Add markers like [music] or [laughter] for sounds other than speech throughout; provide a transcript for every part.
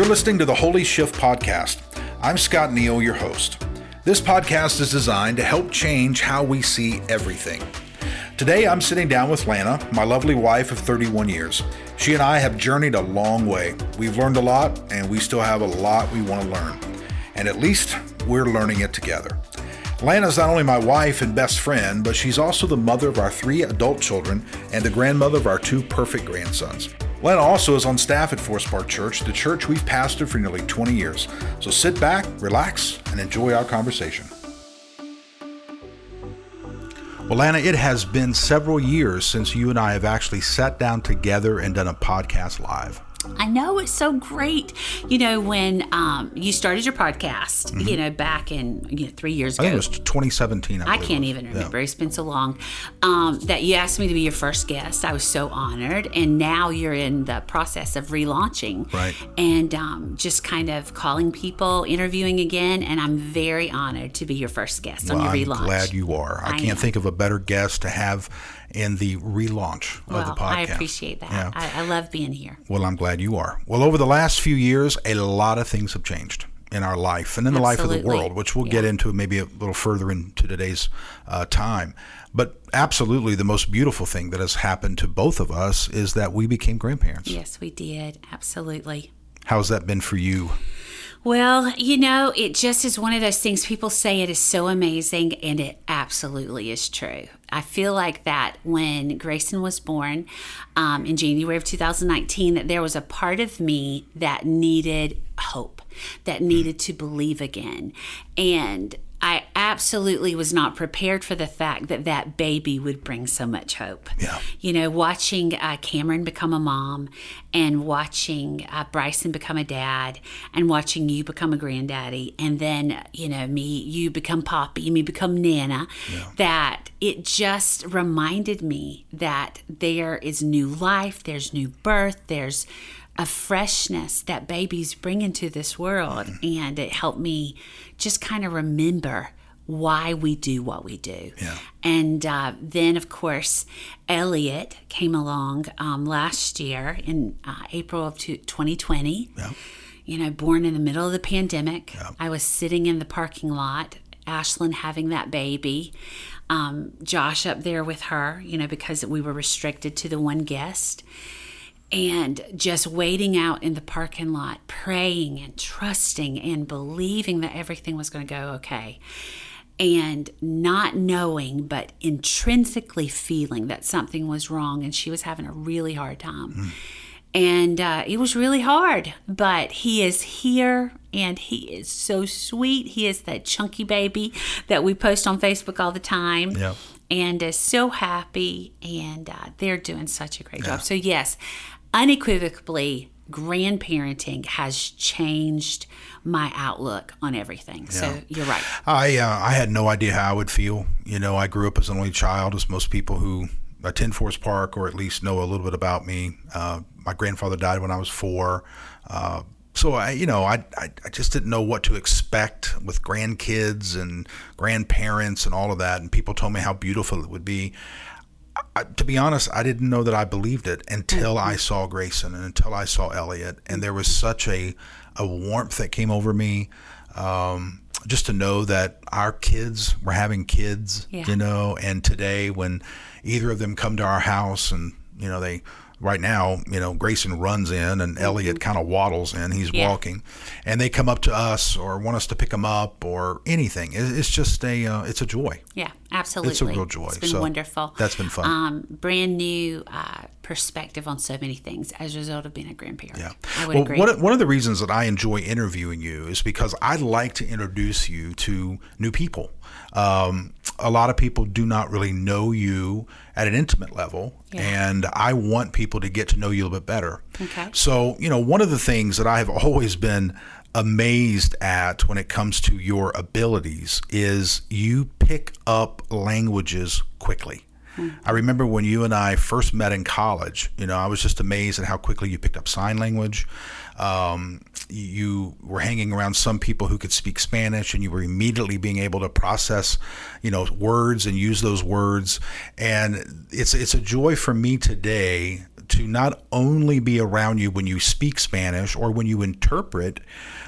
You're listening to the Holy Shift Podcast. I'm Scott Neal, your host. This podcast is designed to help change how we see everything. Today, I'm sitting down with Lana, my lovely wife of 31 years. She and I have journeyed a long way. We've learned a lot, and we still have a lot we want to learn. And at least we're learning it together. Lana's not only my wife and best friend, but she's also the mother of our three adult children and the grandmother of our two perfect grandsons. Lana also is on staff at Forest Park Church, the church we've pastored for nearly 20 years. So sit back, relax, and enjoy our conversation. Well, Lana, it has been several years since you and I have actually sat down together and done a podcast live. I know it's so great. You know, when um, you started your podcast, mm-hmm. you know, back in you know, three years ago. I think it was 2017. I, I can't even remember. Yeah. It's been so long. Um, that you asked me to be your first guest. I was so honored. And now you're in the process of relaunching. Right. And um, just kind of calling people, interviewing again. And I'm very honored to be your first guest well, on your relaunch. I'm glad you are. I, I can't think of a better guest to have in the relaunch well, of the podcast. I appreciate that. Yeah. I, I love being here. Well, I'm glad you are. Well, over the last few years, a lot of things have changed in our life and in the Absolutely. life of the world, which we'll yeah. get into maybe a little further into today's uh, time. But absolutely, the most beautiful thing that has happened to both of us is that we became grandparents. Yes, we did. Absolutely. How's that been for you? Well, you know, it just is one of those things people say it is so amazing, and it absolutely is true. I feel like that when Grayson was born um, in January of 2019, that there was a part of me that needed hope, that needed to believe again. And I absolutely was not prepared for the fact that that baby would bring so much hope. Yeah. You know, watching uh, Cameron become a mom and watching uh, Bryson become a dad and watching you become a granddaddy and then, you know, me, you become Poppy, me become Nana, yeah. that it just reminded me that there is new life, there's new birth, there's a freshness that babies bring into this world. Mm-hmm. And it helped me just kind of remember why we do what we do. Yeah. And uh, then, of course, Elliot came along um, last year in uh, April of 2020. Yeah. You know, born in the middle of the pandemic. Yeah. I was sitting in the parking lot, Ashlyn having that baby, um, Josh up there with her, you know, because we were restricted to the one guest and just waiting out in the parking lot, praying and trusting and believing that everything was going to go okay. And not knowing, but intrinsically feeling that something was wrong and she was having a really hard time. Mm. And uh, it was really hard, but he is here and he is so sweet. He is that chunky baby that we post on Facebook all the time. Yeah. And is so happy, and uh, they're doing such a great yeah. job. So, yes, unequivocally, grandparenting has changed my outlook on everything. Yeah. So you're right. I uh, I had no idea how I would feel. You know, I grew up as an only child, as most people who attend Forest Park or at least know a little bit about me. Uh, my grandfather died when I was four. Uh, so I, you know, I, I, I just didn't know what to expect with grandkids and grandparents and all of that. And people told me how beautiful it would be. I, to be honest, I didn't know that I believed it until I mm-hmm. saw Grayson and until I saw Elliot, and there was such a a warmth that came over me. Um, just to know that our kids were having kids, yeah. you know, and today when either of them come to our house and you know they right now, you know, Grayson runs in and Elliot mm-hmm. kind of waddles in. He's yeah. walking, and they come up to us or want us to pick them up or anything. It's just a uh, it's a joy. Yeah, absolutely. It's a real joy. It's been so wonderful. That's been fun. Um, brand new uh, perspective on so many things as a result of being a grandparent. Yeah, I would well, agree. One, one of the reasons that I enjoy interviewing you is because I like to introduce you to new people. Um, a lot of people do not really know you at an intimate level, yeah. and I want people to get to know you a little bit better. Okay. So, you know, one of the things that I have [laughs] always been amazed at when it comes to your abilities is you pick up languages quickly. Hmm. I remember when you and I first met in college, you know, I was just amazed at how quickly you picked up sign language. Um, you were hanging around some people who could speak Spanish, and you were immediately being able to process, you know, words and use those words. And it's it's a joy for me today to not only be around you when you speak Spanish or when you interpret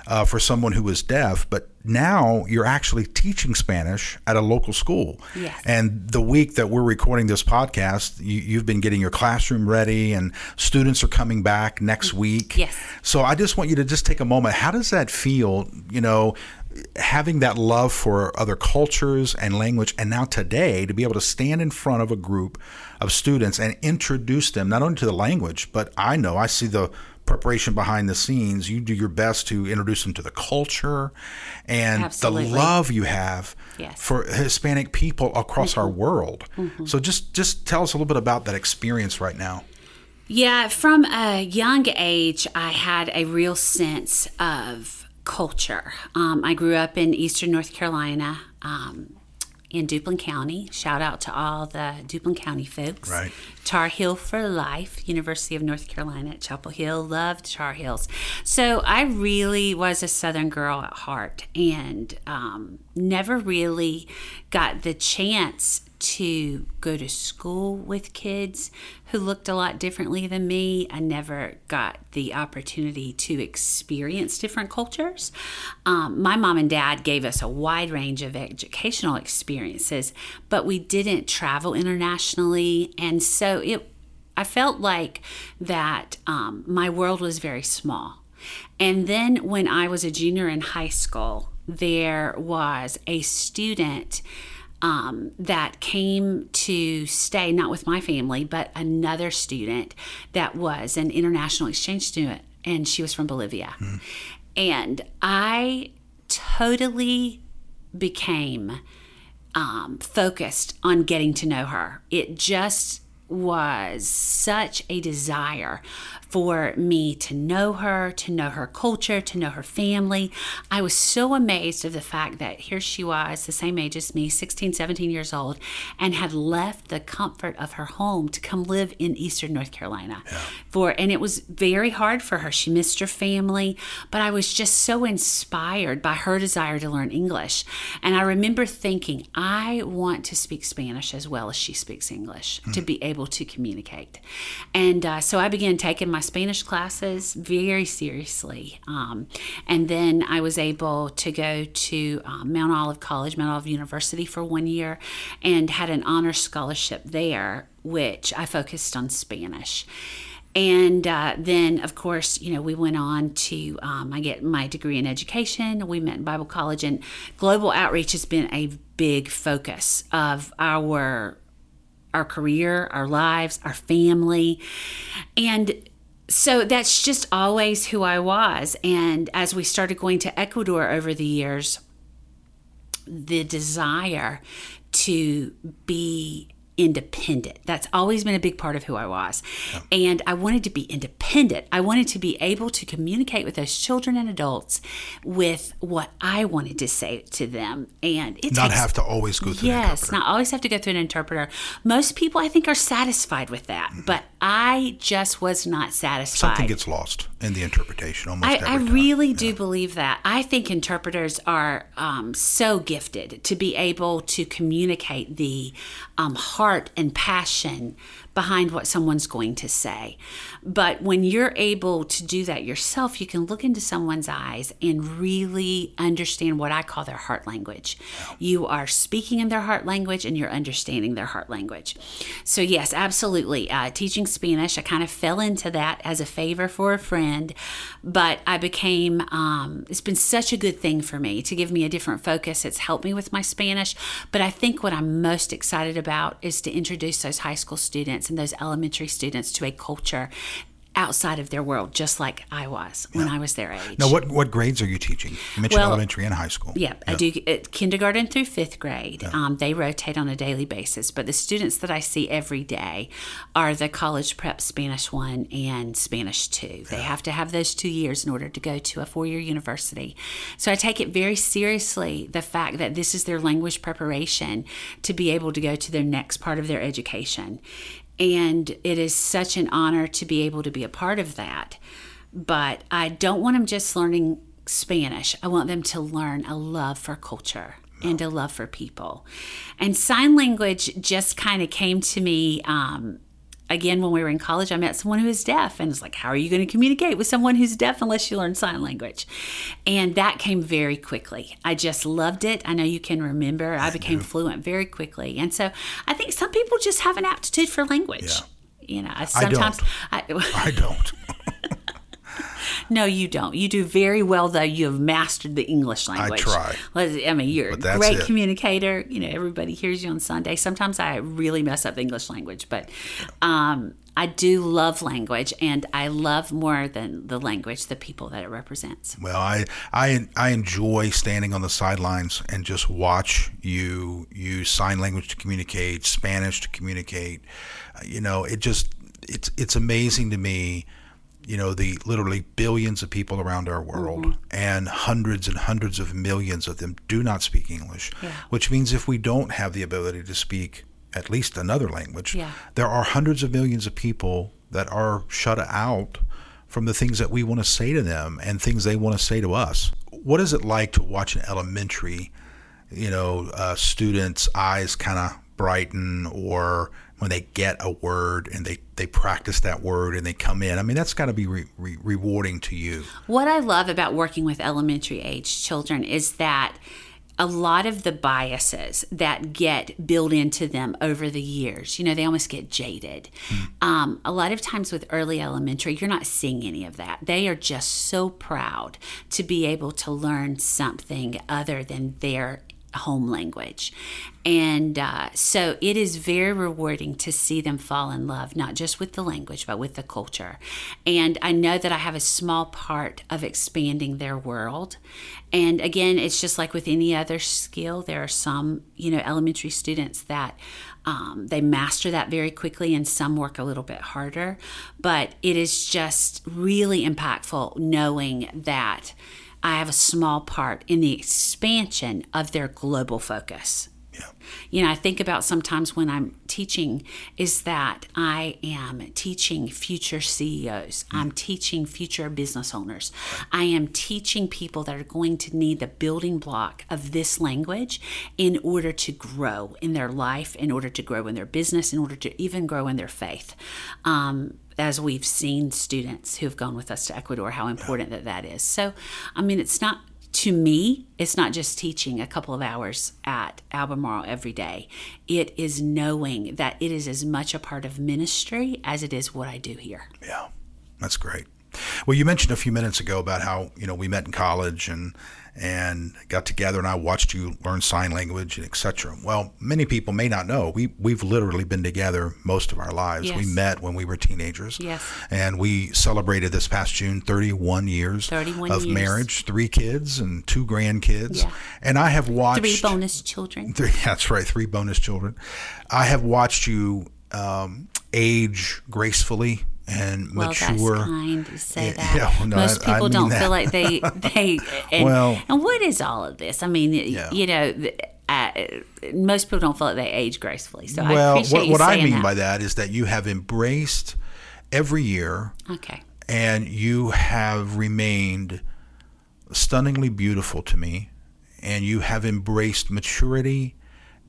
uh, for someone who is deaf, but now you're actually teaching Spanish at a local school. Yes. And the week that we're recording this podcast, you, you've been getting your classroom ready, and students are coming back next week. Yes. So I just want you to just take a moment. How does that feel? You know, having that love for other cultures and language, and now today to be able to stand in front of a group of students and introduce them not only to the language, but I know I see the preparation behind the scenes. You do your best to introduce them to the culture and Absolutely. the love you have Yes. for Hispanic people across our world. So just just tell us a little bit about that experience right now. Yeah, from a young age, I had a real sense of culture. Um, I grew up in eastern North Carolina. Um, in Duplin County. Shout out to all the Duplin County folks. Right. Tar Heel for Life, University of North Carolina at Chapel Hill. Loved Tar Heels. So I really was a Southern girl at heart and um, never really got the chance to go to school with kids who looked a lot differently than me. I never got the opportunity to experience different cultures. Um, my mom and dad gave us a wide range of educational experiences, but we didn't travel internationally. And so it, I felt like that um, my world was very small. And then when I was a junior in high school, there was a student um, that came to stay, not with my family, but another student that was an international exchange student, and she was from Bolivia. And I totally became um, focused on getting to know her. It just was such a desire for me to know her, to know her culture, to know her family. I was so amazed of the fact that here she was, the same age as me, 16, 17 years old, and had left the comfort of her home to come live in Eastern North Carolina. For and it was very hard for her. She missed her family, but I was just so inspired by her desire to learn English. And I remember thinking, I want to speak Spanish as well as she speaks English to be able to communicate. And uh, so I began taking my Spanish classes very seriously. Um, and then I was able to go to um, Mount Olive College, Mount Olive University for one year, and had an honor scholarship there, which I focused on Spanish. And uh, then, of course, you know, we went on to, um, I get my degree in education. We met in Bible college, and global outreach has been a big focus of our our career, our lives, our family. And so that's just always who I was. And as we started going to Ecuador over the years, the desire to be independent. That's always been a big part of who I was. And I wanted to be independent. I wanted to be able to communicate with those children and adults with what I wanted to say to them. And it Not takes have to always go through an Yes, not always have to go through an interpreter. Most people, I think, are satisfied with that, Mm-hmm. but I just was not satisfied. Something gets lost in the interpretation almost I, I really do believe that. I think interpreters are um, so gifted to be able to communicate the um, heart and passion behind what someone's going to say. But when you're able to do that yourself, you can look into someone's eyes and really understand what I call their heart language. You are speaking in their heart language and you're understanding their heart language. So, yes, absolutely. Uh, teaching Spanish, I kind of fell into that as a favor for a friend, but I became, um, it's been such a good thing for me to give me a different focus. It's helped me with my Spanish. But I think what I'm most excited about is to introduce those high school students and those elementary students to a culture outside of their world, just like I was when I was their age. Now, what what grades are you teaching? You mentioned Well, elementary and high school. Yeah, I do uh, kindergarten through fifth grade. Um, they rotate on a daily basis, but the students that I see every day are the college prep Spanish one and Spanish two. They have to have those two years in order to go to a four year university. So I take it very seriously the fact that this is their language preparation to be able to go to their next part of their education. And it is such an honor to be able to be a part of that. But I don't want them just learning Spanish. I want them to learn a love for culture and a love for people. And sign language just kind of came to me um, again, when we were in college, I met someone who is deaf, and it's like, how are you going to communicate with someone who's deaf unless you learn sign language? And that came very quickly. I just loved it. I know you can remember. I became fluent very quickly, and so I think some people just have an aptitude for language. Yeah. You know, sometimes I don't. I, I don't. [laughs] [laughs] No, you don't. You do very well, though. You have mastered the English language. I try. I mean, you're a great it. communicator. You know, everybody hears you on Sunday. Sometimes I really mess up the English language, but um, I do love language, and I love more than the language the people that it represents. Well, I I I enjoy standing on the sidelines and just watch you use sign language to communicate, Spanish to communicate. You know, it just it's it's amazing to me. You know, the literally billions of people around our world, and hundreds and hundreds of millions of them do not speak English. Yeah. Which means if we don't have the ability to speak at least another language, Yeah. there are hundreds of millions of people that are shut out from the things that we want to say to them and things they want to say to us. What is it like to watch an elementary, you know, uh, students' eyes kind of brighten or when they get a word and they, they practice that word and they come in? I mean, that's got to be re- re- rewarding to you. What I love about working with elementary age children is that a lot of the biases that get built into them over the years, you know, they almost get jaded. Um, a lot of times with early elementary, you're not seeing any of that. They are just so proud to be able to learn something other than their home language. And uh, so it is very rewarding to see them fall in love, not just with the language, but with the culture. And I know that I have a small part of expanding their world. And again, it's just like with any other skill, there are some, you know, elementary students that um, they master that very quickly and some work a little bit harder. But it is just really impactful knowing that. I have a small part in the expansion of their global focus. Yeah. You know, I think about sometimes when I'm teaching is that I am teaching future CEOs, I'm teaching future business owners, I am teaching people that are going to need the building block of this language in order to grow in their life, in order to grow in their business, in order to even grow in their faith. Um, as we've seen students who have gone with us to Ecuador, how important that that is. So, I mean, it's not to me, it's not just teaching a couple of hours at Albemarle every day. It is knowing that it is as much a part of ministry as it is what I do here. Yeah, that's great. Well, you mentioned a few minutes ago about how you know we met in college and and got together, and I watched you learn sign language and etc. Well, many people may not know we we've literally been together most of our lives. We met when we were teenagers, Yes. and we celebrated this past June 31 years 31 of years. marriage, three kids and two grandkids, Yeah. and I have watched Three bonus children. Three, [laughs] that's right, three bonus children. I have watched you um, age gracefully and Well, mature. that's kind to say Yeah, that. yeah, well, no, Most I- I people mean don't that. feel like they [laughs] they. And, Well- and what is all of this? I mean, you know, uh, most people don't feel like they age gracefully. So I well, appreciate what, you what I mean that. by that is that you have embraced every year okay. and you have remained stunningly beautiful to me and you have embraced maturity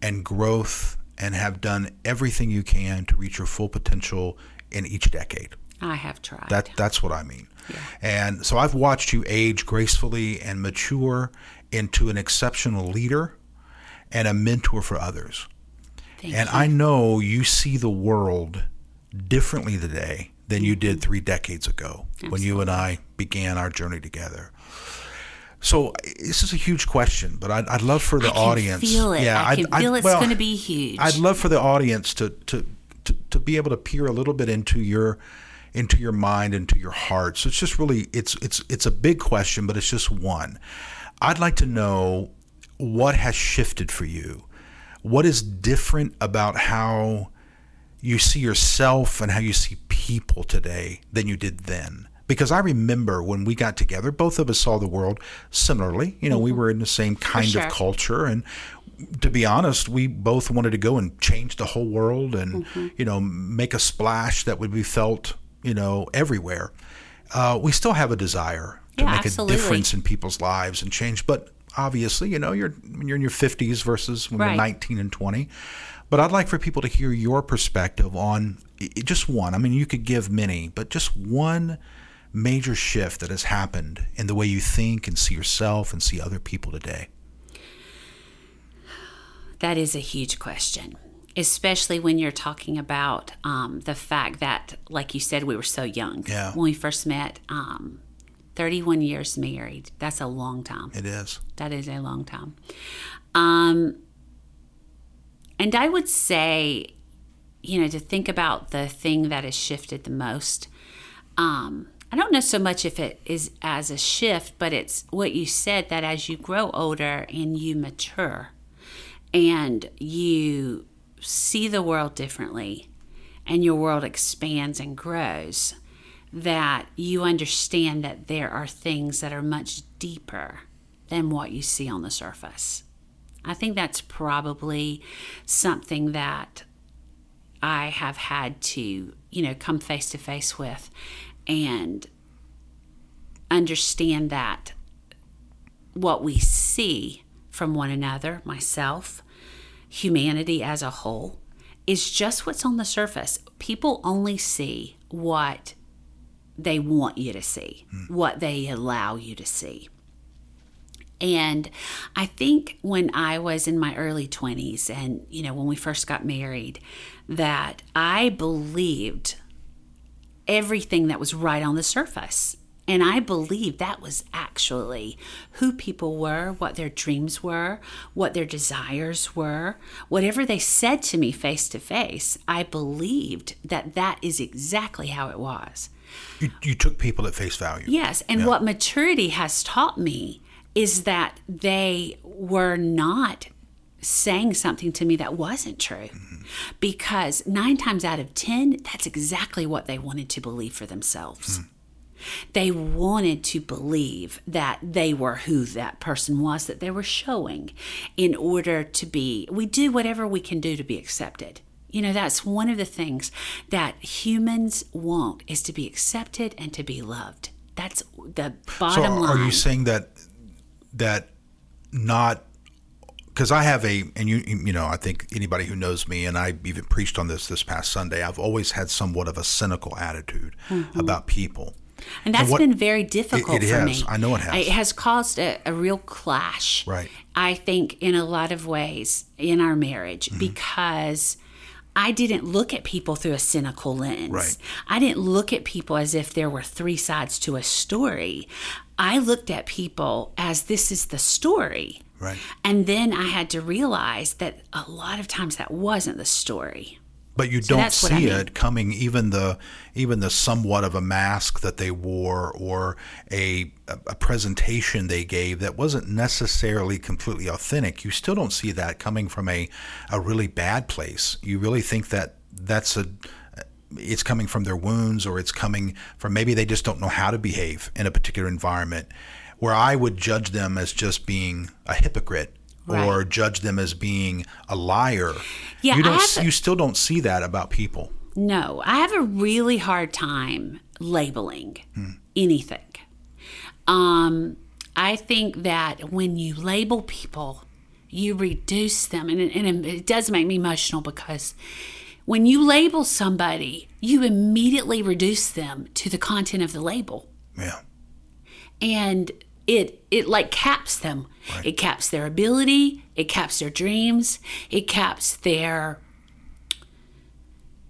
and growth and have done everything you can to reach your full potential in each decade. I have tried. That that's what I mean. Yeah. And so I've watched you age gracefully and mature into an exceptional leader and a mentor for others. Thank and you. I know you see the world differently today than you did 3 decades ago when you and I began our journey together. So uh, this is a huge question, but I'd, I'd love for the I can audience. feel it. Yeah, I I'd- can I'd- feel it's well, going to be huge. I'd love for the audience to, to to to be able to peer a little bit into your into your mind, into your heart. So it's just really it's it's it's a big question, but it's just one. I'd like to know what has shifted for you. What is different about how you see yourself and how you see people today than you did then? Because I remember when we got together, both of us saw the world similarly. You know, we were in the same kind sure. of culture and to be honest, we both wanted to go and change the whole world and you know make a splash that would be felt you know everywhere. Uh, we still have a desire to Yeah, make absolutely. a difference in people's lives and change, but obviously, you know, you're when you're in your 50s versus when Right. you're 19 and 20. But I'd like for people to hear your perspective on just one. I mean, you could give many, but just one major shift that has happened in the way you think and see yourself and see other people today. That is a huge question, especially when you're talking about um, the fact that, like you said, we were so young Yeah. when we first met. Um, 31 years married. That's a long time. It is. That is a long time. Um, and I would say, you know, to think about the thing that has shifted the most. Um, I don't know so much if it is as a shift, but it's what you said that as you grow older and you mature and you see the world differently and your world expands and grows, that you understand that there are things that are much deeper than what you see on the surface. I think that's probably something that I have had to, you know, come face to face with and understand that what we see from one another, myself, humanity as a whole, is just what's on the surface. People only see what they want you to see, hmm. what they allow you to see. And I think when I was in my early 20s and, you know, when we first got married, that I believed everything that was right on the surface. And I believed that was actually who people were, what their dreams were, what their desires were. Whatever they said to me face to face, I believed that that is exactly how it was. You, you took people at face value. Yes. And what maturity has taught me is that they were not saying something to me that wasn't true. Because nine times out of 10, that's exactly what they wanted to believe for themselves. Hmm. They wanted to believe that they were who that person was that they were showing in order to be, we do whatever we can do to be accepted. You know, that's one of the things that humans want is to be accepted and to be loved. That's the So bottom line. are you saying that that not because I have a and you you know I think anybody who knows me and I even preached on this this past Sunday I've always had somewhat of a cynical attitude about people. And that's what- been very difficult it for has. me. I know it has. It has caused a, a real clash. Right. I think in a lot of ways in our marriage Mm-hmm. because I didn't look at people through a cynical lens. Right. I didn't look at people as if there were three sides to a story. I looked at people as this is the story. Right. And then I had to realize that a lot of times that wasn't the story. But you don't that's what I see mean. it coming even the even the somewhat of a mask that they wore or a a presentation they gave that wasn't necessarily completely authentic. You still don't see that coming from a a really bad place. You really think that that's a it's coming from their wounds or it's coming from maybe they just don't know how to behave in a particular environment where I would judge them as just being a hypocrite or judge them as being a liar. Yeah, you don't have you still don't see that about people. No, I have a really hard time labeling anything. Um, I think that when you label people, you reduce them, and, it- and it does make me emotional because when you label somebody, you immediately reduce them to the content of the label Yeah. And it it like caps them. It caps their ability it caps their dreams it caps their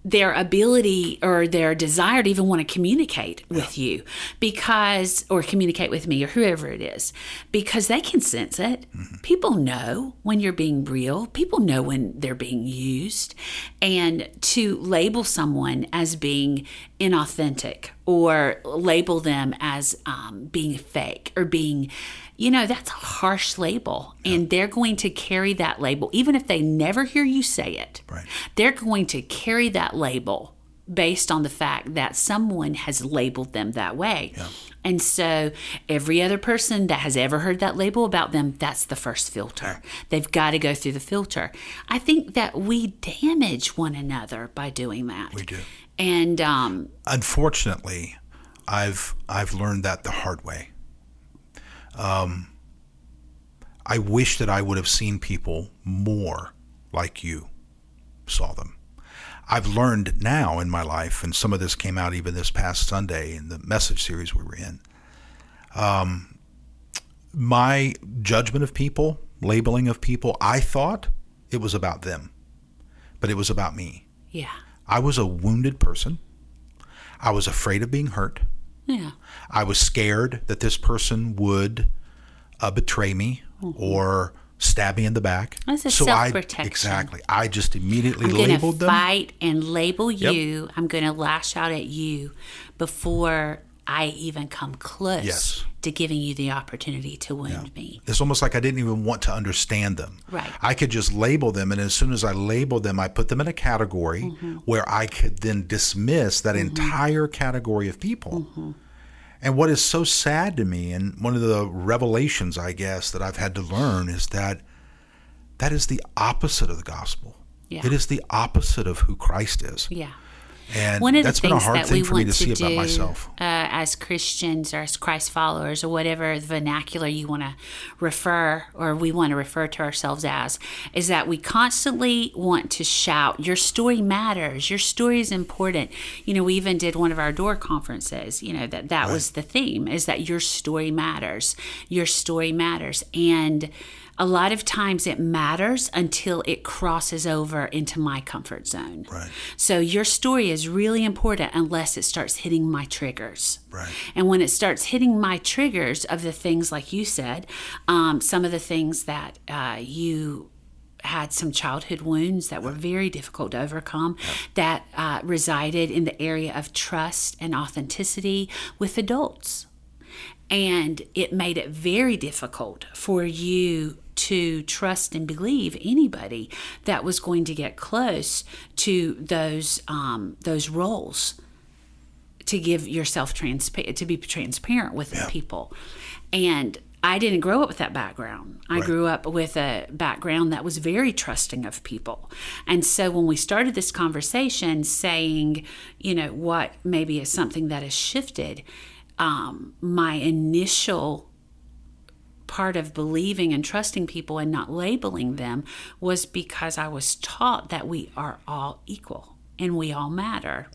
their ability or their desire to even want to communicate with you because or communicate with me or whoever it is because they can sense it. People know when you're being real. People know when they're being used. And to label someone as being inauthentic or label them as um, being fake or being you know that's a harsh label and they're going to carry that label even if they never hear you say it Right. they're going to carry that label based on the fact that someone has labeled them that way. Yeah. And so every other person that has ever heard that label about them, that's the first filter. They've got to go through the filter. I think that we damage one another by doing that. We do. And um, Unfortunately, I've I've learned that the hard way. Um, I wish that I would have seen people more like you. saw them. I've learned now in my life, and some of this came out even this past Sunday in the message series we were in. Um, my judgment of people, labeling of people, I thought it was about them, but it was about me. Yeah. I was a wounded person. I was afraid of being hurt. Yeah. I was scared that this person would uh, betray me or stab me in the back. That's a so I self-protection. exactly. I just immediately I'm labeled them. fight and label you. I'm going to lash out at you before I even come close Yes. To giving you the opportunity to wound me. It's almost like I didn't even want to understand them. Right. I could just label them, and as soon as I labeled them, I put them in a category Mm-hmm. where I could then dismiss that entire category of people. Mm-hmm. And what is so sad to me, and one of the revelations, I guess, that I've had to learn is that that is the opposite of the gospel. Yeah. It is the opposite of who Christ is. Yeah. And One of the been a things hard that thing we for me want to to, see do about myself. Uh, as Christians or as Christ followers or whatever vernacular you want to refer or we want to refer to ourselves as is that we constantly want to shout, Your story matters. Your story is important. You know, we even did one of our ADORE conferences, you know, that that was the theme is that your story matters. Your story matters. And a lot of times it matters until it crosses over into my comfort zone. Right. So your story is really important unless it starts hitting my triggers. Right. And when it starts hitting my triggers of the things like you said, um, some of the things that uh, you had some childhood wounds that were very difficult to overcome that uh, resided in the area of trust and authenticity with adults. And it made it very difficult for you to trust and believe anybody that was going to get close to those um, those roles to give yourself transpa- to be transparent with people. And i didn't grow up with that background. I Right. grew up with a background that was very trusting of people. And so when we started this conversation saying you know what maybe is something that has shifted um, my initial part of believing and trusting people and not labeling them was because I was taught that we are all equal and we all matter.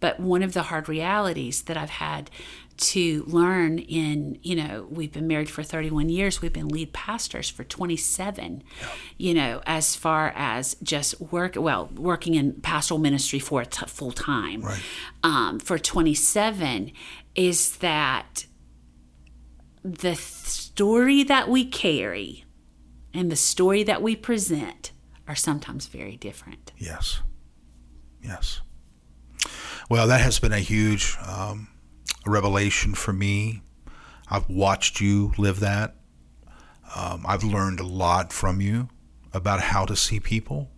But one of the hard realities that I've had to learn in, you know, we've been married for 31 years, we've been lead pastors for 27, you know, as far as just work, well, working in pastoral ministry for t- full time Right. um, for 27 is that the story that we carry and the story that we present are sometimes very different. Yes. Yes. Well, that has been a huge um, revelation for me. I've watched you live that. Um, I've learned a lot from you about how to see people.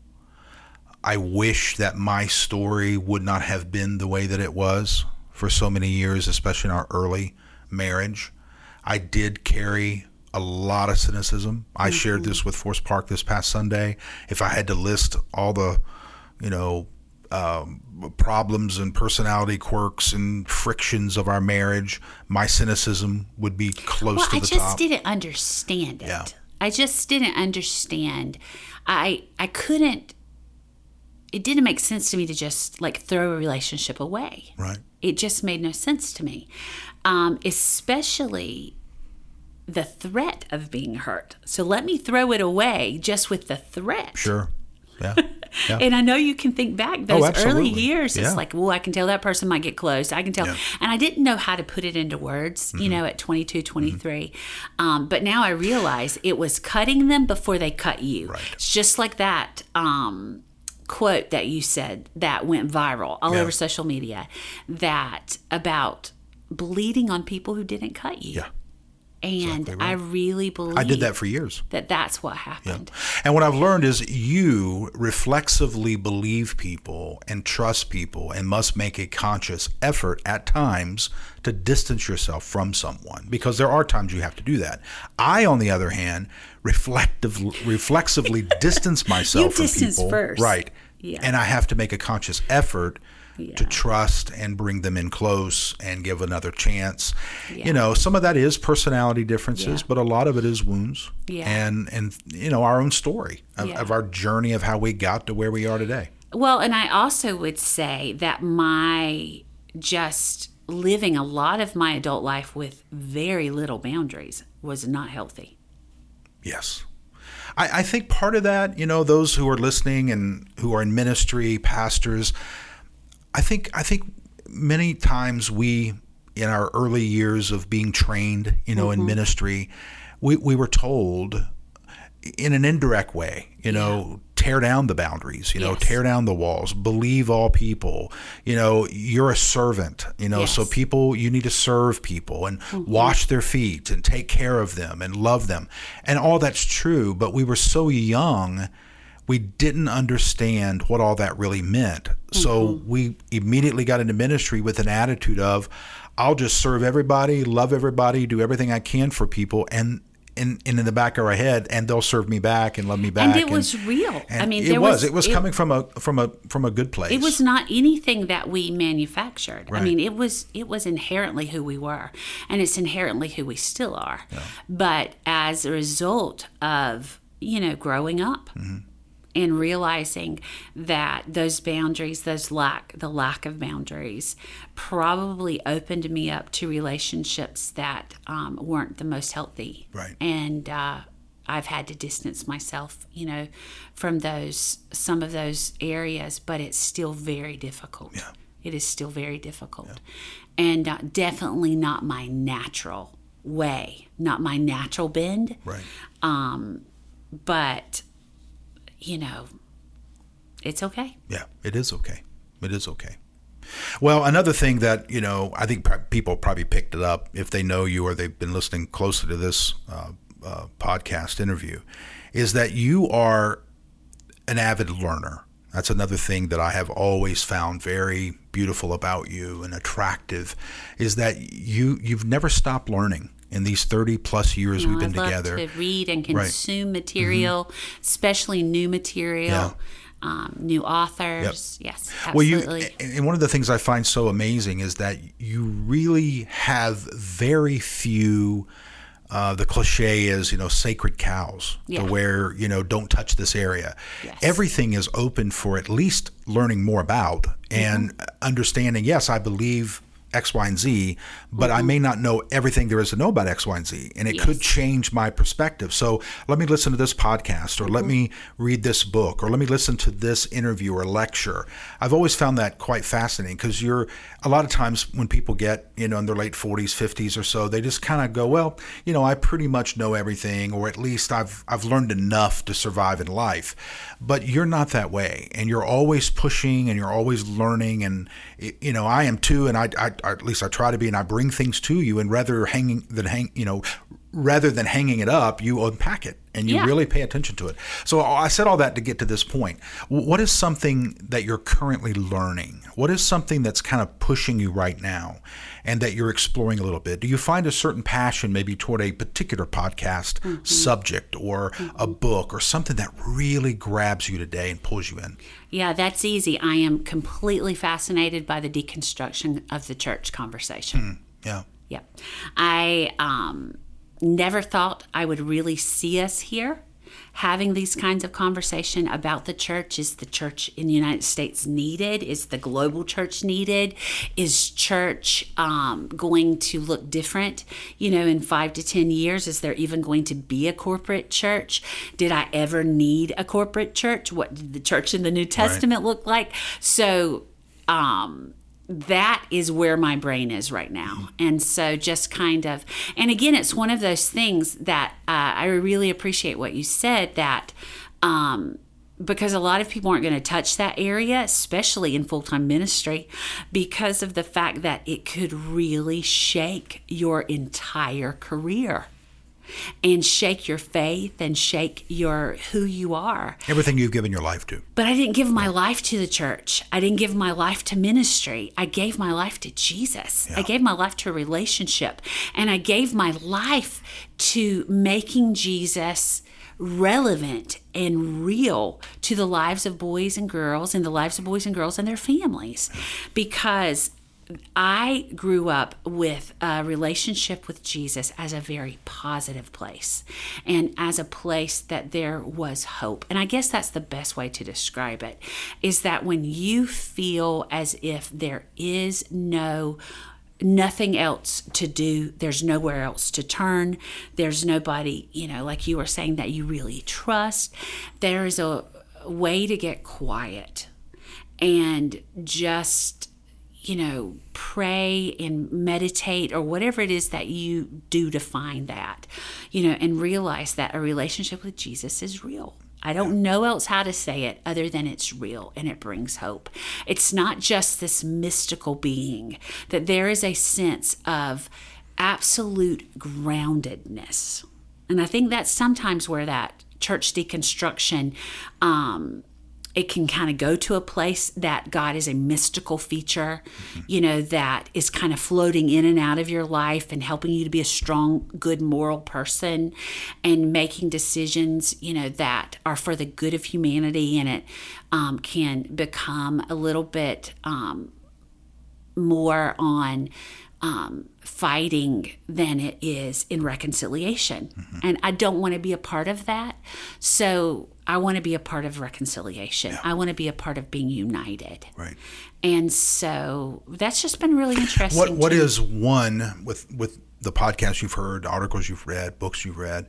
I wish that my story would not have been the way that it was for so many years, especially in our early marriage. I did carry a lot of cynicism. I shared this with Forest Park this past Sunday. If I had to list all the, you know, um, problems and personality quirks and frictions of our marriage, my cynicism would be close Well, to I the just top. didn't understand it. Yeah. I just didn't understand. I I couldn't it didn't make sense to me to just like throw a relationship away. right. It just made no sense to me, um, especially the threat of being hurt. So let me throw it away just with the threat. Sure. Yeah. [laughs] Yeah. And I know you can think back those early years. It's Yeah. like, well, I can tell that person might get close. I can tell. Yeah. Mm-hmm. And I didn't know how to put it into words, you know, at 22, 23. Um, but now I realize it was cutting them before they cut you. Right. It's just like that um, quote that you said that went viral all over social media that about bleeding on people who didn't cut you. Yeah. And Exactly I really believe I did that for years. that that's what happened. And what I've learned is you reflexively believe people and trust people and must make a conscious effort at times to distance yourself from someone because there are times you have to do that. I, on the other hand, reflective, reflexively [laughs] distance myself You from distance people. first. Right. Yeah. And I have to make a conscious effort to trust and bring them in close and give another chance. You know, some of that is personality differences, Yeah. but a lot of it is wounds Yeah. and and you know our own story of, Yeah. of our journey of how we got to where we are today. Well, and I also would say that my just living a lot of my adult life with very little boundaries was not healthy. Yes. I, I think part of that, you know, those who are listening and who are in ministry, pastors, I think I think many times we in our early years of being trained, you know, in ministry, we, we were told in an indirect way, you know, tear down the boundaries, you know, Yes. tear down the walls, believe all people, you know, you're a servant, you know, so Yes. Mm-hmm. people, you need to serve people and wash their feet and take care of them and love them. And all that's true, but we were so young, we didn't understand what all that really meant. So Mm-hmm. we immediately got into ministry with an attitude of, I'll just serve everybody, love everybody, do everything I can for people, and in, and in the back of our head, and they'll serve me back and love me back. And it was real. and I mean, it was, was it was it- coming from a from a from a good place. It was not anything that we manufactured. I mean, it was it was inherently who we were, and it's inherently who we still are. But as a result of you know growing up and realizing that those boundaries, those lack the lack of boundaries, probably opened me up to relationships that um, weren't the most healthy. Right. And uh, I've had to distance myself, you know, from those some of those areas, but it's still very difficult. Yeah. It is still very difficult, and uh, definitely not my natural way, not my natural bend. right. Um, but you know, it's okay. Yeah, it is okay. It is okay. Well, another thing that you know, I think people probably picked it up if they know you or they've been listening closely to this uh, uh, podcast interview, is that you are an avid learner. That's another thing that I have always found very beautiful about you and attractive, is that you you've never stopped learning in these thirty plus years You know, we've been I love together. to read and Right. Mm-hmm. consume material, especially new material, um, new authors. Yes, Well, you and one of the things I find so amazing is that you really have very few. Uh, the cliche is, you know, sacred cows, Yeah. to where you know, don't touch this area. Yes. Everything is open for at least learning more about and Mm-hmm. understanding. Yes, I believe X, Y, and Z, but Mm-hmm. I may not know everything there is to know about X, Y, and Z, and it could change my perspective. So let me listen to this podcast, or let me read this book, or let me listen to this interview or lecture. I've always found that quite fascinating because you're a lot of times when people get you know in their late 40s, 50s or so, they just kind of go, well, you know, I pretty much know everything, or at least I've I've learned enough to survive in life. But you're not that way, and you're always pushing, and you're always learning, and you know, I am too, and I, I at least I try to be, and I bring things to you, and rather hanging than hang, you know, rather than hanging it up, you unpack it and you Yeah. really pay attention to it. So I said all that to get to this point. What is something that you're currently learning? What is something that's kind of pushing you right now, and that you're exploring a little bit? Do you find a certain passion, maybe toward a particular podcast mm-hmm. subject or a mm-hmm. book or something that really grabs you today and pulls you in? Yeah, that's easy. I am completely fascinated by the deconstruction of the church conversation. Hmm. Yeah. Yep. I um, never thought I would really see us here having these kinds of conversation about the church. Is the church in the United States needed? Is the global church needed? Is church um, going to look different, you know, in five to 10 years? Is there even going to be a corporate church? Did I ever need a corporate church? What did the church in the New Testament look like? So, um, that is where my brain is right now. And so just kind of, and again, it's one of those things that uh, I really appreciate what you said that, um, because a lot of people aren't going to touch that area, especially in full time ministry, because of the fact that it could really shake your entire career and shake your faith and shake your who you are. Everything you've given your life to. But I didn't give my life to the church. I didn't give my life to ministry. I gave my life to Jesus. I gave my life to a relationship. And I gave my life to making Jesus relevant and real to the lives of boys and girls and the lives of boys and girls and their families because I grew up with a relationship with Jesus as a very positive place and as a place that there was hope. And I guess that's the best way to describe it is that when you feel as if there is no nothing else to do there's nowhere else to turn there's nobody you know like you were saying that you really trust there is a way to get quiet and just you know, pray and meditate or whatever it is that you do to find that, you know, and realize that a relationship with Jesus is real. I don't know else how to say it other than it's real and it brings hope. It's not just this mystical being, that there is a sense of absolute groundedness. And I think that's sometimes where that church deconstruction um, it can kind of go to a place that God is a mystical feature, mm-hmm. you know, that is kind of floating in and out of your life and helping you to be a strong, good, moral person and making decisions, you know, that are for the good of humanity. And it um, can become a little bit um, more on um, fighting than it is in reconciliation. Mm-hmm. And I don't want to be a part of that. So I want to be a part of reconciliation. Yeah. I want to be a part of being united. Right. And so that's just been really interesting. What What is one with with the podcast you've heard, articles you've read, books you've read?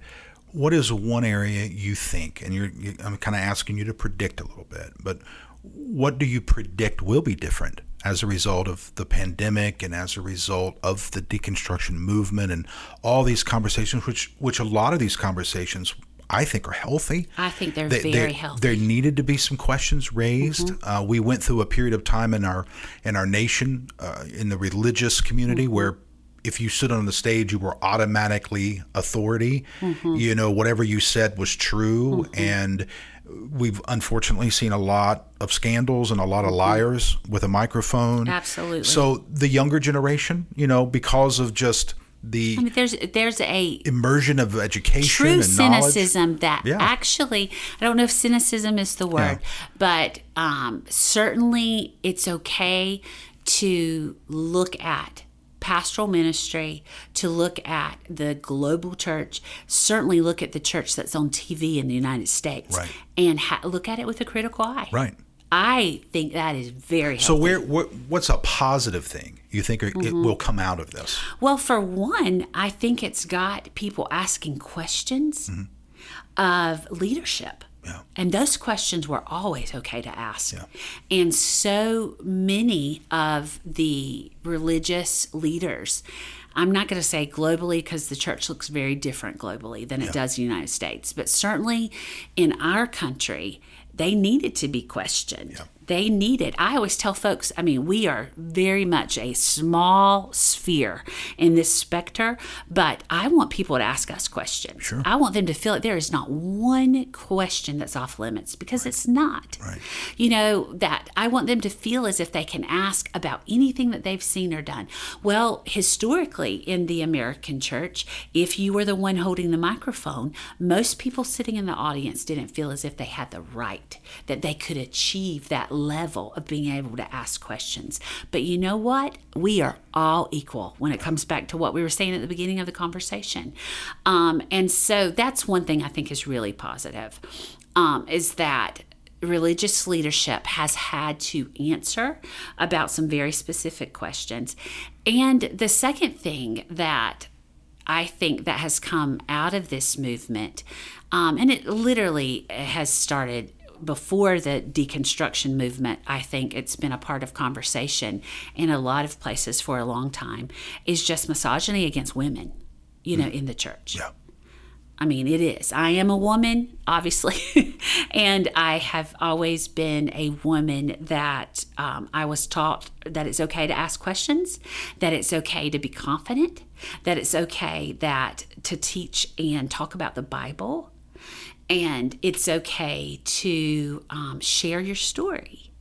What is one area you think, and you're, you, I'm kind of asking you to predict a little bit, but what do you predict will be different as a result of the pandemic and as a result of the deconstruction movement and all these conversations, which which a lot of these conversations I think are healthy. I think they're they, very they, healthy. There needed to be some questions raised. Mm-hmm. Uh, we went through a period of time in our in our nation, uh, in the religious community, mm-hmm. where if you stood on the stage, you were automatically authority. Mm-hmm. You know, whatever you said was true, mm-hmm. and we've unfortunately seen a lot of scandals and a lot of mm-hmm. liars with a microphone. Absolutely. So the younger generation, you know, because of just the I mean, there's there's a immersion of education true cynicism that yeah. actually I don't know if cynicism is the word, yeah. but um, certainly it's okay to look at pastoral ministry, to look at the global church, certainly look at the church that's on TV in the United States, right. and ha- look at it with a critical eye. Right. I think that is very healthy. So, where what, what's a positive thing you think it, mm-hmm. it will come out of this? Well, for one, I think it's got people asking questions mm-hmm. of leadership. Yeah. And those questions were always okay to ask. Yeah. And so many of the religious leaders, I'm not going to say globally because the church looks very different globally than it yeah. does in the United States, but certainly in our country, they needed to be questioned. Yeah they need it. I always tell folks, I mean, we are very much a small sphere in this specter, but I want people to ask us questions. Sure. I want them to feel like there is not one question that's off limits because right. it's not. Right. You know, that I want them to feel as if they can ask about anything that they've seen or done. Well, historically in the American church, if you were the one holding the microphone, most people sitting in the audience didn't feel as if they had the right, that they could achieve that level of being able to ask questions. But you know what? We are all equal when it comes back to what we were saying at the beginning of the conversation. Um, and so that's one thing I think is really positive um, is that religious leadership has had to answer about some very specific questions. And the second thing that I think that has come out of this movement, um, and it literally has started before the deconstruction movement, I think it's been a part of conversation in a lot of places for a long time, is just misogyny against women, you know, mm. in the church. Yeah. I mean, it is. I am a woman, obviously, [laughs] and I have always been a woman that um, I was taught that it's okay to ask questions, that it's okay to be confident, that it's okay that to teach and talk about the Bible, and it's okay to um, share your story.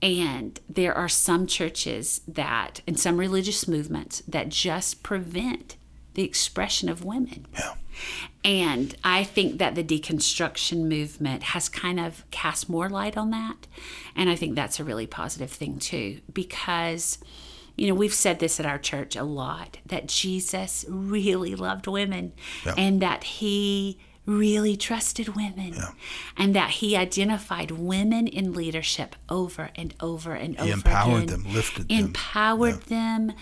And there are some churches that, and some religious movements that just prevent the expression of women. Yeah. And I think that the deconstruction movement has kind of cast more light on that. And I think that's a really positive thing too, because, you know, we've said this at our church a lot that Jesus really loved women Yeah. and that he really trusted women and that he identified women in leadership over and over and over He empowered again. them, lifted them. empowered them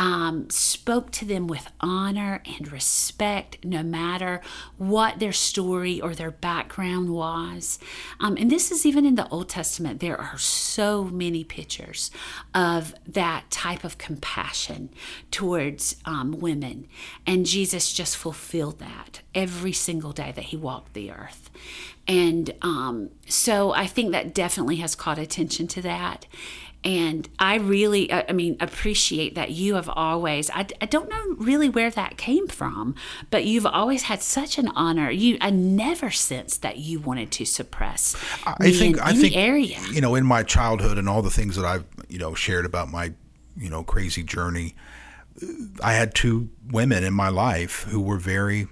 um, spoke to them with honor and respect no matter what their story or their background was. Um, and this is even in the old testament. There are so many pictures of that type of compassion towards um, women. And jesus just fulfilled that every single day that he walked the earth. And um, so I think that definitely has caught attention to that. And I really, I mean, appreciate that you have always, I, I don't know really where that came from, but you've always had such an honor. You, I never sensed that you wanted to suppress I think in I think area. you know in my childhood and all the things that I've you know shared about my you know crazy journey I had two women in my life who were very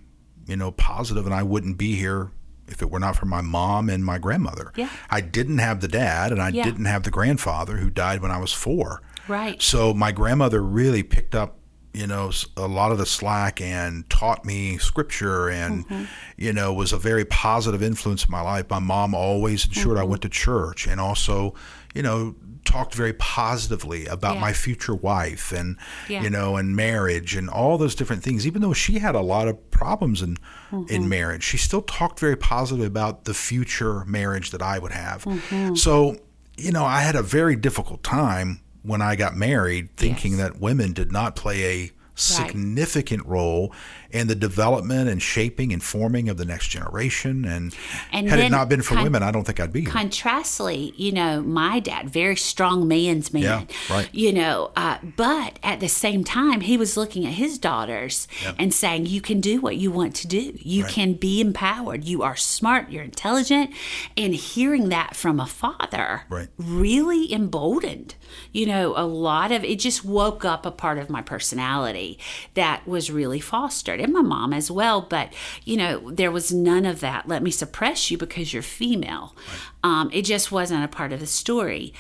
you know positive and I wouldn't be here if it were not for my mom and my grandmother. Yeah. I didn't have the dad and I Yeah. didn't have the grandfather who died when I was 4. Right. So my grandmother really picked up, you know, a lot of the slack and taught me scripture and, Mm-hmm. you know, was a very positive influence in my life. My mom always ensured Mm-hmm. I went to church and also, you know, talked very positively about Yeah. my future wife and, Yeah. you know, and marriage and all those different things. Even though she had a lot of problems in, Mm-hmm. in marriage, she still talked very positive about the future marriage that I would have. Mm-hmm. So, you know, I had a very difficult time when I got married, thinking Yes. that women did not play a significant role in the development and shaping and forming of the next generation. And, And had it not been for kind- women, I don't think I'd be here. Contrastly, you know, my dad, very strong man's man. Yeah, right. You know, uh, but at the same time, he was looking at his daughters and saying, "You can do what you want to do. You Right. can be empowered. You are smart. You're intelligent." And hearing that from a father Right. really emboldened. You know, a lot of it just woke up a part of my personality that was really fostered, and my mom as well. But you know, there was none of that. Let me suppress you because you're female. Um, it just wasn't a part of the story.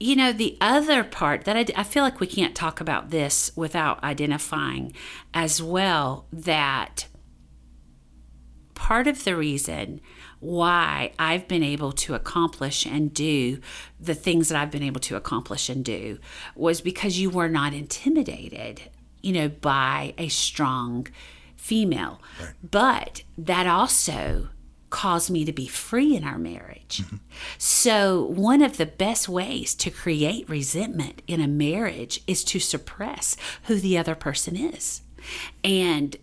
You know, the other part that I, I feel like we can't talk about this without identifying as well that part of the reason why I've been able to accomplish and do the things that I've been able to accomplish and do was because you were not intimidated, you know, by a strong female. But that also caused me to be free in our marriage. Mm-hmm. So, one of the best ways to create resentment in a marriage is to suppress who the other person is. And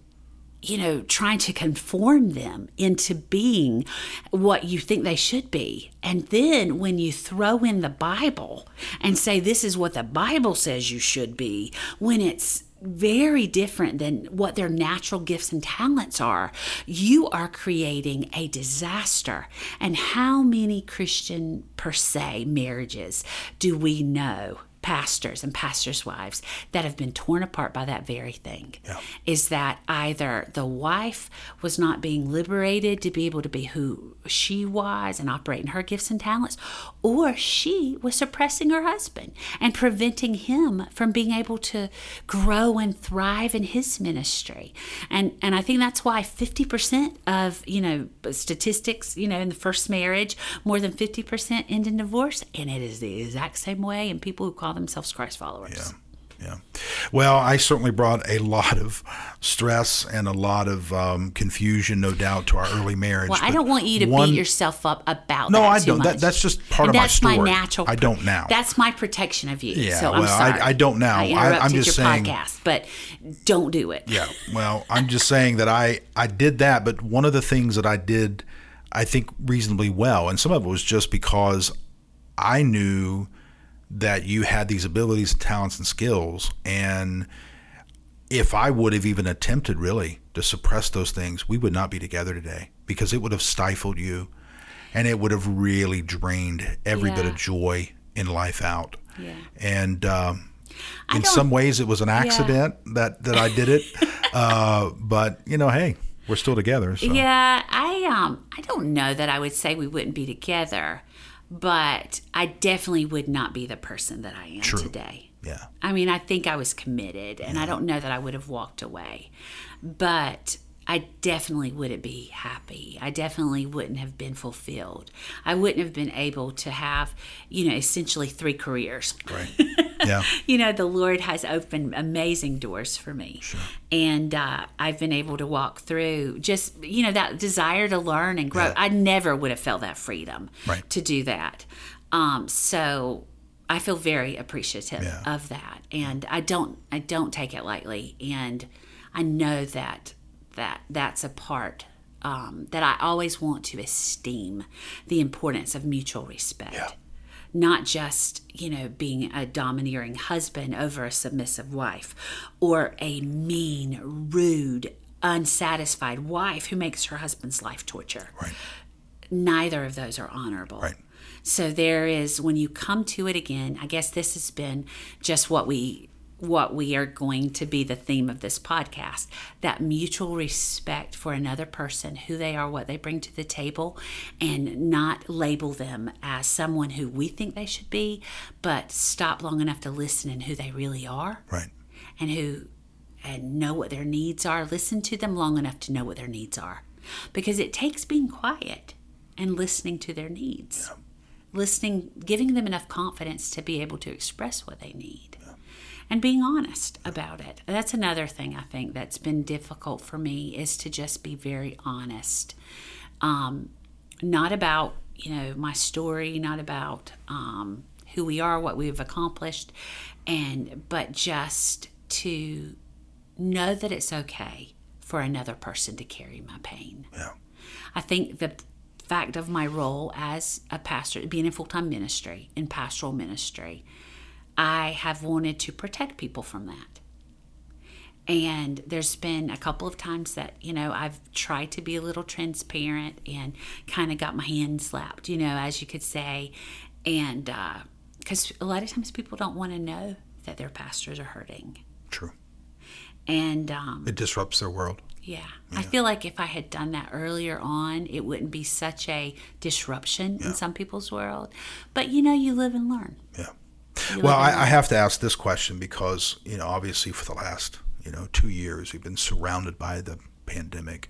you know, trying to conform them into being what you think they should be. And then when you throw in the Bible and say, this is what the Bible says you should be, when it's very different than what their natural gifts and talents are, you are creating a disaster. And how many Christian, per se, marriages do we know? Pastors and pastors' wives that have been torn apart by that very thing is that either the wife was not being liberated to be able to be who she was and operate in her gifts and talents, or she was suppressing her husband and preventing him from being able to grow and thrive in his ministry. And and I think that's why 50% of, you know, statistics, you know, in the first marriage, more than 50% end in divorce. And it is the exact same way in people who call themselves Christ followers. Yeah. Yeah. Well, I certainly brought a lot of stress and a lot of um, confusion, no doubt, to our early marriage. Well, I don't want you to one- beat yourself up about No, that I too don't. That- that's just part And of my story. that's my natural. I don't now. That's my protection of you. Yeah, so I'm well, I- I don't now. I I- interrupted I'm just your saying- podcast, but don't do it. Yeah. Well, I'm just saying that I I did that, but one of the things that I did, I think reasonably well, and some of it was just because I knew that you had these abilities and talents and skills, and if I would have even attempted really to suppress those things, we would not be together today because it would have stifled you, and it would have really drained every bit of joy in life out. Yeah. And um, in some ways, it was an accident that that I did it. [laughs] uh, but you know, hey, we're still together. So. Yeah, I um I don't know that I would say we wouldn't be together, but I definitely would not be the person that I am True. today. Yeah. I mean, I think I was committed, and I don't know that I would have walked away, but I definitely wouldn't be happy. I definitely wouldn't have been fulfilled. I wouldn't have been able to have, you know, essentially three careers. Right. [laughs] Yeah. you know, the Lord has opened amazing doors for me. And uh, I've been able to walk through just, you know, that desire to learn and grow. Yeah. I never would have felt that freedom Right. to do that. Um, so I feel very appreciative Yeah. of that. And I don't, I don't take it lightly. And I know that, that that's a part um, that I always want to esteem the importance of mutual respect Yeah. not just you know being a domineering husband over a submissive wife or a mean rude unsatisfied wife who makes her husband's life torture Right. neither of those are honorable Right. so there is when you come to it again i guess this has been just what we what we are going to be the theme of this podcast that mutual respect for another person who they are what they bring to the table and not label them as someone who we think they should be but stop long enough to listen in who they really are. Right. and who and know what their needs are. Listen to them long enough to know what their needs are. Because it takes being quiet and listening to their needs. Listening giving them enough confidence to be able to express what they need and being honest about it. That's another thing i think that's been difficult for me is to just be very honest. Um, not about you know my story not about um, who we are what we've accomplished and but just to know that it's okay for another person to carry my pain. Yeah. I think the fact of my role as a pastor, being in full time ministry, in pastoral ministry, I have wanted to protect people from that. And there's been a couple of times that, you know, I've tried to be a little transparent and kind of got my hand slapped, you know, as you could say. And because a lot of times people don't want to know that their pastors are hurting. True. And um, It disrupts their world. yeah. I feel like if I had done that earlier on, it wouldn't be such a disruption in some people's world. But you know, you live and learn. Yeah. You Well, I, I have to ask this question because, you know, obviously for the last, you know, two years, we've been surrounded by the pandemic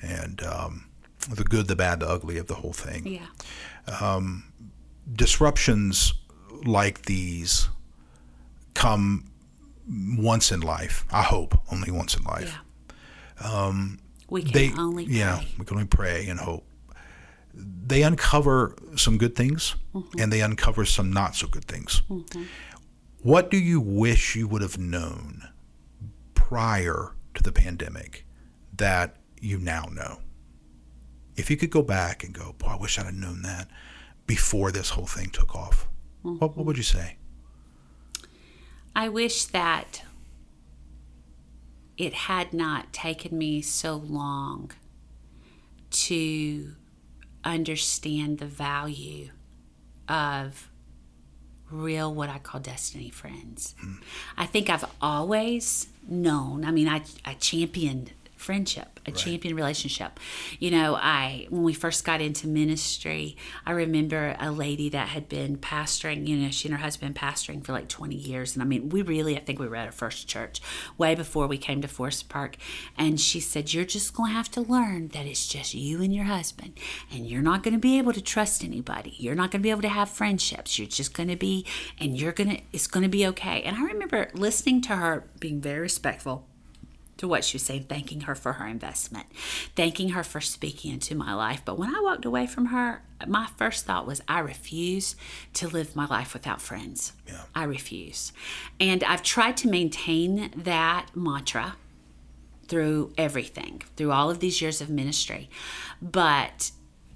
and um, the good, the bad, the ugly of the whole thing. Yeah. Disruptions like these come once in life. I hope only once in life. Yeah. we can they only pray. yeah we can only pray and hope they uncover some good things Mm-hmm. and they uncover some not so good things. What do you wish you would have known prior to the pandemic that you now know? If you could go back and go boy i wish i'd have known that before this whole thing took off what, what would you say? I wish that it had not taken me so long to understand the value of real what I call destiny friends. Hmm. I think I've always known, I mean I I championed friendship, a champion relationship. You know, I when we first got into ministry, I remember a lady that had been pastoring, you know, she and her husband pastoring for like 20 years and I mean, we really I think we were at our first church way before we came to Forest Park and she said you're just going to have to learn that it's just you and your husband and you're not going to be able to trust anybody. You're not going to be able to have friendships. You're just going to be and you're going to it's going to be okay. And I remember listening to her being very respectful to what she was saying, thanking her for her investment, thanking her for speaking into my life. But when I walked away from her, my first thought was, I refuse to live my life without friends. Yeah. I refuse. And I've tried to maintain that mantra through everything, through all of these years of ministry. But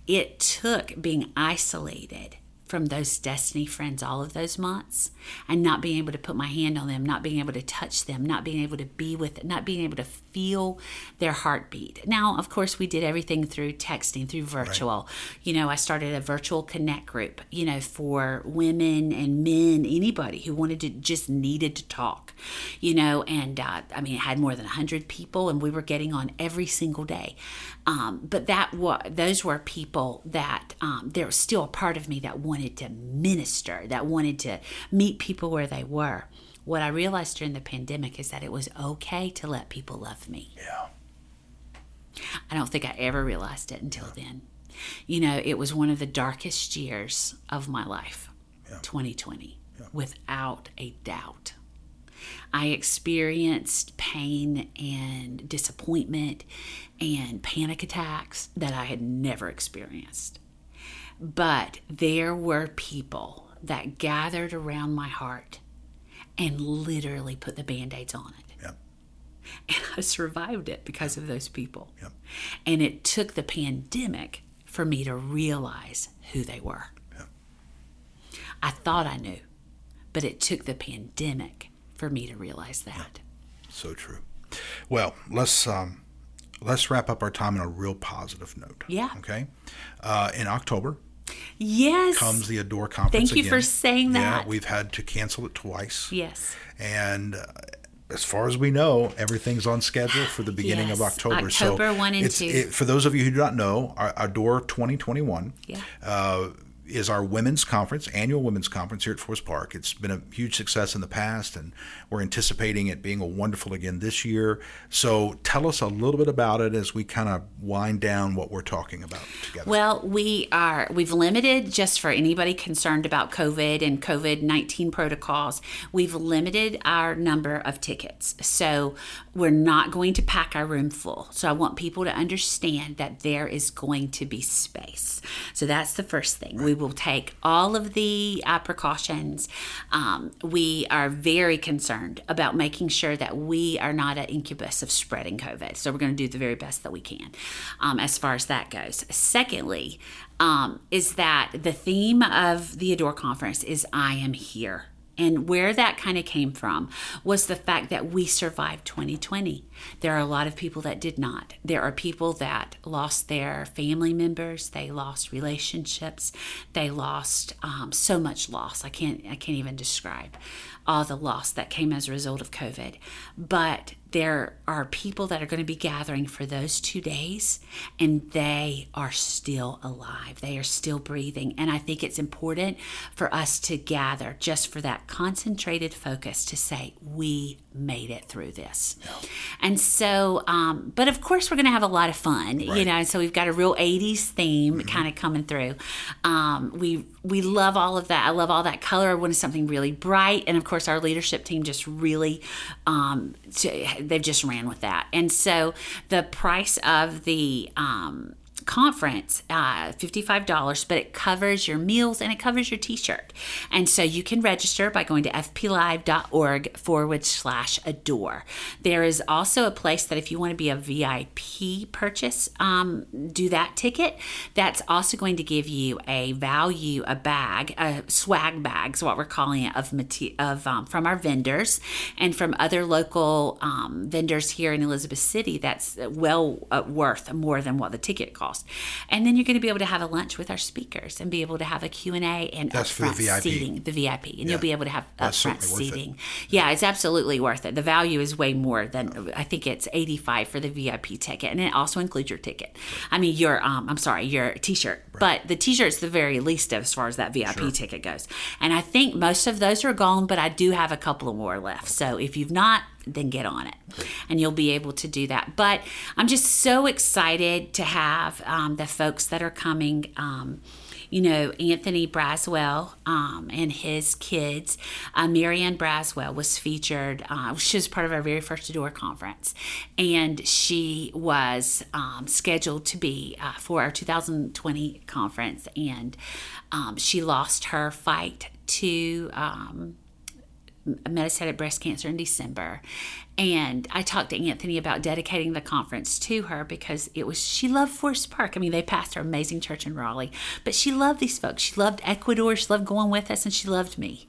it took being isolated from those destiny friends all of those months and not being able to put my hand on them, not being able to touch them, not being able to be with, not being able to feel their heartbeat. Now, of course, we did everything through texting, through virtual. Right. You know, I started a virtual connect group, you know, for women and men, anybody who wanted to just needed to talk, you know, and uh, I mean, it had more than 100 people and we were getting on every single day. Um, but that was, those were people that um, there was still a part of me that wanted to minister, that wanted to meet people where they were. What I realized during the pandemic is that it was okay to let people love me. Yeah. I don't think I ever realized it until yeah. then. You know, it was one of the darkest years of my life, yeah. 2020, yeah. without a doubt. I experienced pain and disappointment and panic attacks that I had never experienced. But there were people that gathered around my heart and literally put the band aids on it. Yep. And I survived it because of those people. Yep. And it took the pandemic for me to realize who they were. Yep. I thought I knew, but it took the pandemic for me to realize that. So true. Well, let's um, let's wrap up our time on a real positive note. Yeah. Okay. Uh, in October, Yes. Comes the Adore conference. Thank you again. for saying that. Yeah, we've had to cancel it twice. Yes. And uh, as far as we know, everything's on schedule for the beginning yes. of October. October so 1 and 2. It, for those of you who do not know, our Adore 2021 yeah. uh, is our women's conference, annual women's conference here at Forest Park. It's been a huge success in the past, and we're anticipating it being a wonderful again this year. So tell us a little bit about it as we kind of wind down what we're talking about together. Well, we are we've limited just for anybody concerned about COVID and COVID nineteen protocols. We've limited our number of tickets, so we're not going to pack our room full. So I want people to understand that there is going to be space. So that's the first thing. Right. We will take all of the uh, precautions. Um, we are very concerned about making sure that we are not an incubus of spreading COVID. So we're going to do the very best that we can um, as far as that goes. Secondly, um, is that the theme of the Adore conference is I am here. And where that kind of came from was the fact that we survived 2020. There are a lot of people that did not. There are people that lost their family members. They lost relationships. They lost um, so much loss. I can't. I can't even describe all the loss that came as a result of COVID. But there are people that are going to be gathering for those two days and they are still alive. They are still breathing. And I think it's important for us to gather just for that concentrated focus to say, we made it through this. Yeah. And so, um, but of course, we're going to have a lot of fun, right. you know. So we've got a real '80s theme mm-hmm. kind of coming through. Um, we we love all of that. I love all that color. I wanted something really bright, and of course, our leadership team just really um, they've just ran with that. And so the price of the um, conference, uh, $55, but it covers your meals and it covers your t shirt. And so you can register by going to fplive.org forward slash adore. There is also a place that if you want to be a VIP purchase, um, do that ticket. That's also going to give you a value, a bag, a swag bag, is what we're calling it, of, of um, from our vendors and from other local um, vendors here in Elizabeth City that's well uh, worth more than what the ticket costs cost. And then you're going to be able to have a lunch with our speakers and be able to have a Q&A and That's upfront the VIP. seating, the VIP. And yeah. you'll be able to have That's upfront seating. It. Yeah, it's absolutely worth it. The value is way more than I think it's 85 for the VIP ticket and it also includes your ticket. I mean your um I'm sorry, your t-shirt. Right. But the t-shirt's the very least as far as that VIP sure. ticket goes. And I think most of those are gone, but I do have a couple of more left. So if you've not then get on it and you'll be able to do that but i'm just so excited to have um, the folks that are coming um, you know, Anthony Braswell um, and his kids. Uh, Marianne Braswell was featured. Uh, she was part of our very first Adore conference, and she was um, scheduled to be uh, for our 2020 conference, and um, she lost her fight to um, metastatic breast cancer in December. And I talked to Anthony about dedicating the conference to her because it was, she loved Forest Park. I mean, they passed her amazing church in Raleigh, but she loved these folks. She loved Ecuador, she loved going with us, and she loved me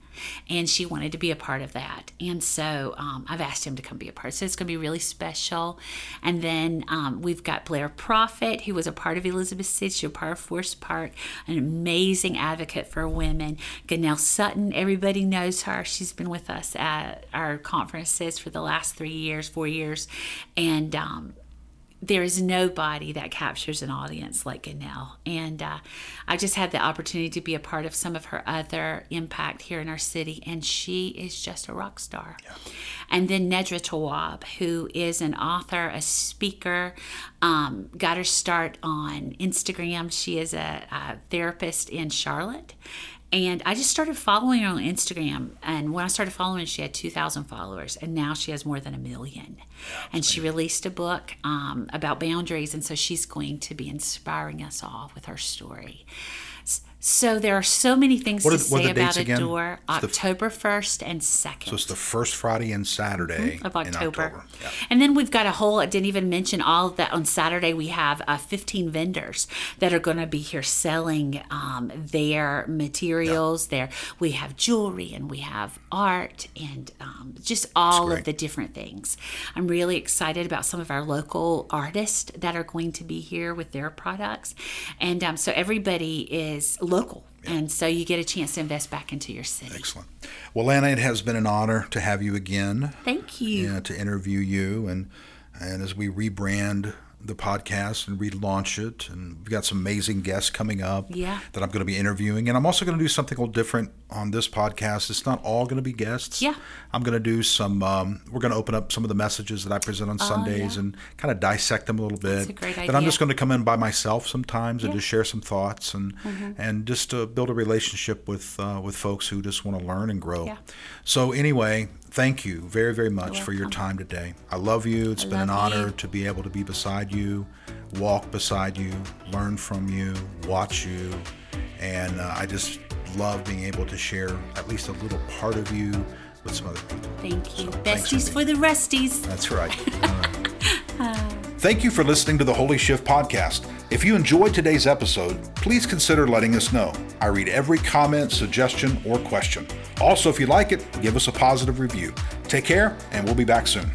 and she wanted to be a part of that. And so um, I've asked him to come be a part. So it's going to be really special. And then um, we've got Blair Prophet, who was a part of Elizabeth City, a part of Forest Park, an amazing advocate for women. Ganelle Sutton, everybody knows her. She's been with us at our conferences for the last three years, four years, and um, there is nobody that captures an audience like Ganelle. And uh, I just had the opportunity to be a part of some of her other impact here in our city, and she is just a rock star. Yeah. And then Nedra Tawwab, who is an author, a speaker, um, got her start on Instagram. She is a, a therapist in Charlotte and I just started following her on Instagram. And when I started following, her, she had 2,000 followers, and now she has more than a million. And she released a book um, about boundaries, and so she's going to be inspiring us all with her story. So there are so many things to say about Adore. October first and second. So it's the first Friday and Saturday mm-hmm, of October. October. Yeah. And then we've got a whole. I didn't even mention all of that. On Saturday we have uh, 15 vendors that are going to be here selling um, their materials. Yeah. There we have jewelry and we have art and um, just all of the different things. I'm really excited about some of our local artists that are going to be here with their products, and um, so everybody is local. Yeah. And so you get a chance to invest back into your city. Excellent. Well, Lana, it has been an honor to have you again. Thank you. Yeah, to interview you and and as we rebrand the podcast and relaunch it. And we've got some amazing guests coming up yeah. that I'm going to be interviewing. And I'm also going to do something a little different on this podcast. It's not all going to be guests. Yeah. I'm going to do some, um, we're going to open up some of the messages that I present on oh, Sundays yeah. and kind of dissect them a little bit. That's a great idea. Then I'm just going to come in by myself sometimes yeah. and just share some thoughts and, mm-hmm. and just to build a relationship with, uh, with folks who just want to learn and grow. Yeah. So, anyway, thank you very, very much for your time today. I love you. It's I been an honor you. to be able to be beside you, walk beside you, learn from you, watch you. And uh, I just love being able to share at least a little part of you with some other people. Thank you. So Besties for, for, the resties. That's right. [laughs] Thank you for listening to the Holy Shift podcast. If you enjoyed today's episode, please consider letting us know. I read every comment, suggestion, or question. Also, if you like it, give us a positive review. Take care, and we'll be back soon.